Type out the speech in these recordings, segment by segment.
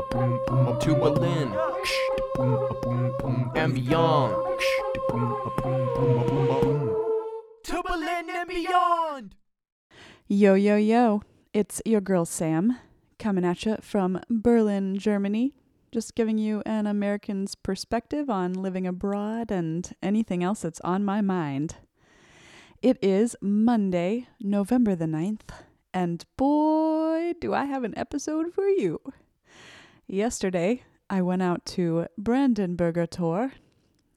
to Berlin and beyond. To Berlin and beyond. Yo, yo, yo. It's your girl Sam coming at you from Berlin, Germany. Just giving you an American's perspective on living abroad and anything else that's on my mind. It is Monday, November the 9th, and boy, do I have an episode for you. Yesterday, I went out to Brandenburger Tor.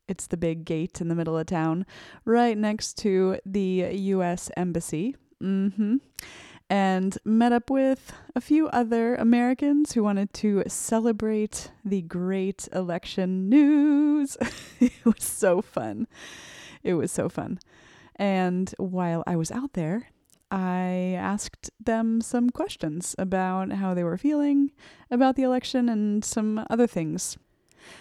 It's the big gate in the middle of town, right next to the U.S. Embassy. Mm-hmm. And met up with a few other Americans who wanted to celebrate the great election news. it was so fun. It was so fun. And while I was out there, I asked them some questions about how they were feeling about the election and some other things.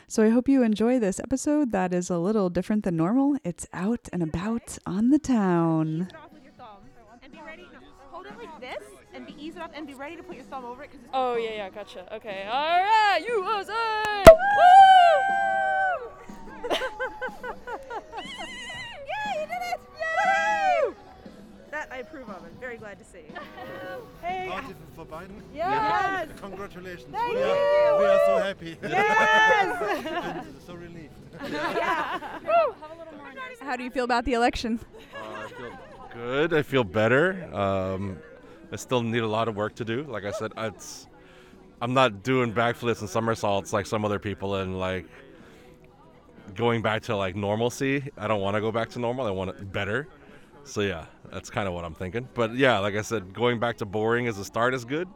So I hope you enjoy this episode that is a little different than normal. It's out and about on the town. it off with your thumb and be ready. No, hold it like this and be ease off and be ready to put your thumb over it because Oh yeah, yeah, gotcha. Okay, all right, USA! yeah, you did it! Yay! That I approve of. I'm very glad to see. hey, Party for Biden. yes, Congratulations. Thank we, you. Are, we are so happy. yes. so relieved. How do you feel about the election? Uh, I feel good. I feel better. Um, I still need a lot of work to do. Like I said, it's I'm not doing backflips and somersaults like some other people and like going back to like normalcy. I don't want to go back to normal. I want it better. So yeah, that's kind of what I'm thinking. But yeah, like I said, going back to boring as a start is good.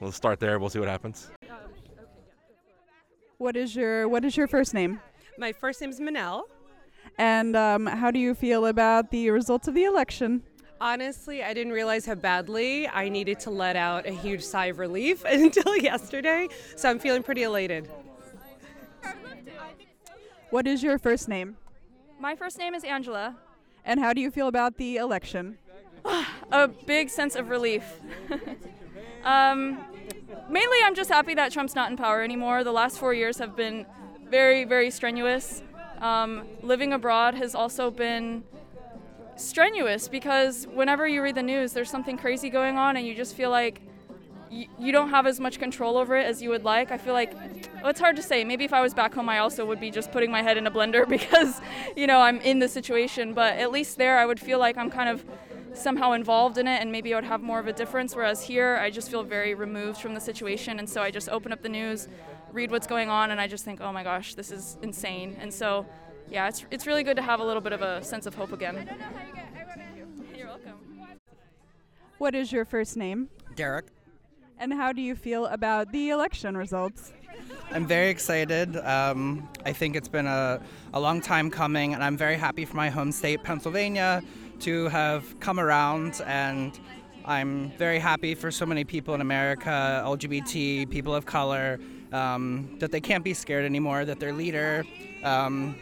We'll start there. We'll see what happens. What is your What is your first name? My first name is Manel. And um, how do you feel about the results of the election? Honestly, I didn't realize how badly I needed to let out a huge sigh of relief until yesterday, so I'm feeling pretty elated. What is your first name? My first name is Angela. And how do you feel about the election? A big sense of relief. um, mainly, I'm just happy that Trump's not in power anymore. The last four years have been very, very strenuous. Um, living abroad has also been strenuous because whenever you read the news, there's something crazy going on, and you just feel like y- you don't have as much control over it as you would like. I feel like it's hard to say. Maybe if I was back home, I also would be just putting my head in a blender because, you know, I'm in the situation. But at least there, I would feel like I'm kind of somehow involved in it and maybe I would have more of a difference. Whereas here, I just feel very removed from the situation. And so I just open up the news, read what's going on, and I just think, oh my gosh, this is insane. And so, yeah, it's, it's really good to have a little bit of a sense of hope again. You're welcome. What is your first name? Derek. And how do you feel about the election results? I'm very excited. Um, I think it's been a, a long time coming, and I'm very happy for my home state, Pennsylvania, to have come around. And I'm very happy for so many people in America, LGBT, people of color, um, that they can't be scared anymore, that their leader um,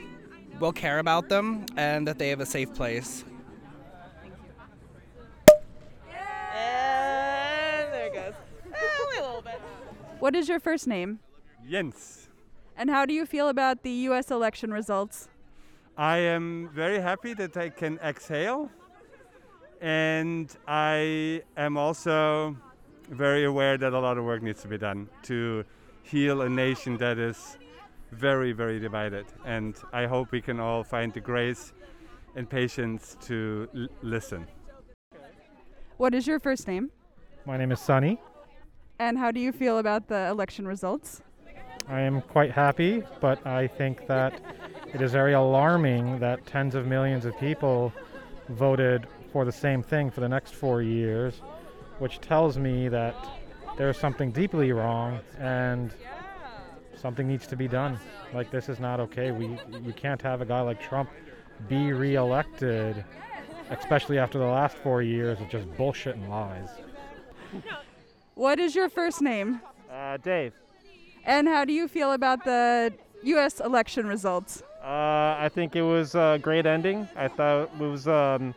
will care about them, and that they have a safe place. What is your first name? Jens. And how do you feel about the US election results? I am very happy that I can exhale. And I am also very aware that a lot of work needs to be done to heal a nation that is very, very divided. And I hope we can all find the grace and patience to l- listen. What is your first name? My name is Sunny. And how do you feel about the election results? I am quite happy, but I think that it is very alarming that tens of millions of people voted for the same thing for the next four years, which tells me that there's something deeply wrong and something needs to be done. Like this is not okay. We you can't have a guy like Trump be reelected, especially after the last four years of just bullshit and lies. What is your first name? Uh, Dave. And how do you feel about the U.S. election results? Uh, I think it was a great ending. I thought it was um,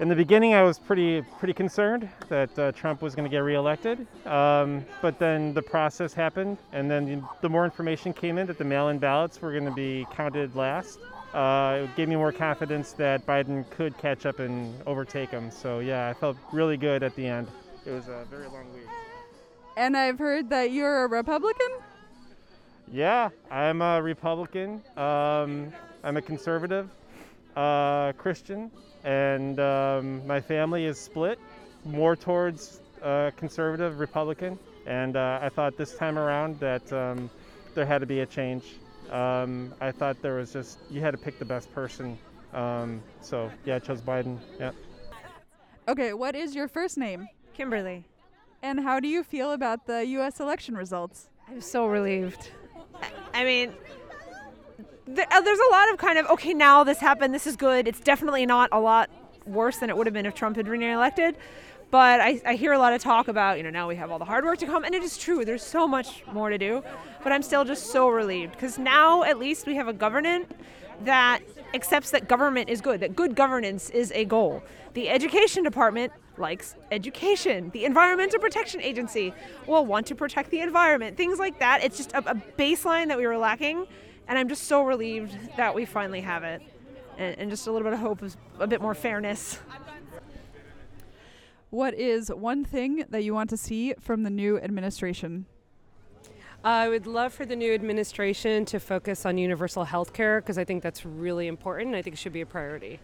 in the beginning, I was pretty pretty concerned that uh, Trump was going to get reelected. Um, but then the process happened, and then the, the more information came in that the mail-in ballots were going to be counted last. Uh, it gave me more confidence that Biden could catch up and overtake him. So yeah, I felt really good at the end. It was a very long week. And I've heard that you're a Republican? Yeah, I'm a Republican. Um, I'm a conservative, uh, Christian, and um, my family is split more towards uh, conservative Republican. And uh, I thought this time around that um, there had to be a change. Um, I thought there was just, you had to pick the best person. Um, so, yeah, I chose Biden. Yeah. Okay, what is your first name? Kimberly. And how do you feel about the U.S. election results? I'm so relieved. I mean, uh, there's a lot of kind of okay now this happened this is good it's definitely not a lot worse than it would have been if trump had been reelected but I, I hear a lot of talk about you know now we have all the hard work to come and it is true there's so much more to do but i'm still just so relieved because now at least we have a government that accepts that government is good that good governance is a goal the education department likes education the environmental protection agency will want to protect the environment things like that it's just a, a baseline that we were lacking and I'm just so relieved that we finally have it, and, and just a little bit of hope of a bit more fairness. What is one thing that you want to see from the new administration? I would love for the new administration to focus on universal health care because I think that's really important. I think it should be a priority.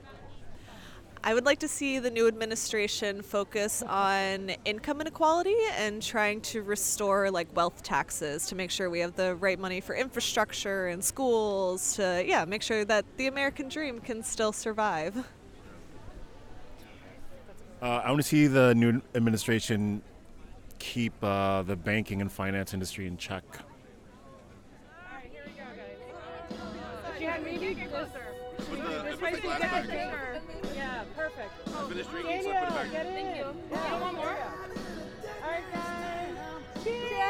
I would like to see the new administration focus on income inequality and trying to restore like wealth taxes to make sure we have the right money for infrastructure and schools to yeah, make sure that the American dream can still survive. Uh, I want to see the new administration keep uh, the banking and finance industry in check. Yeah, perfect. Oh, finish drinking, so I put it back. Get in. Thank you. Yeah. You want more? All right, guys. Cheers. Cheers.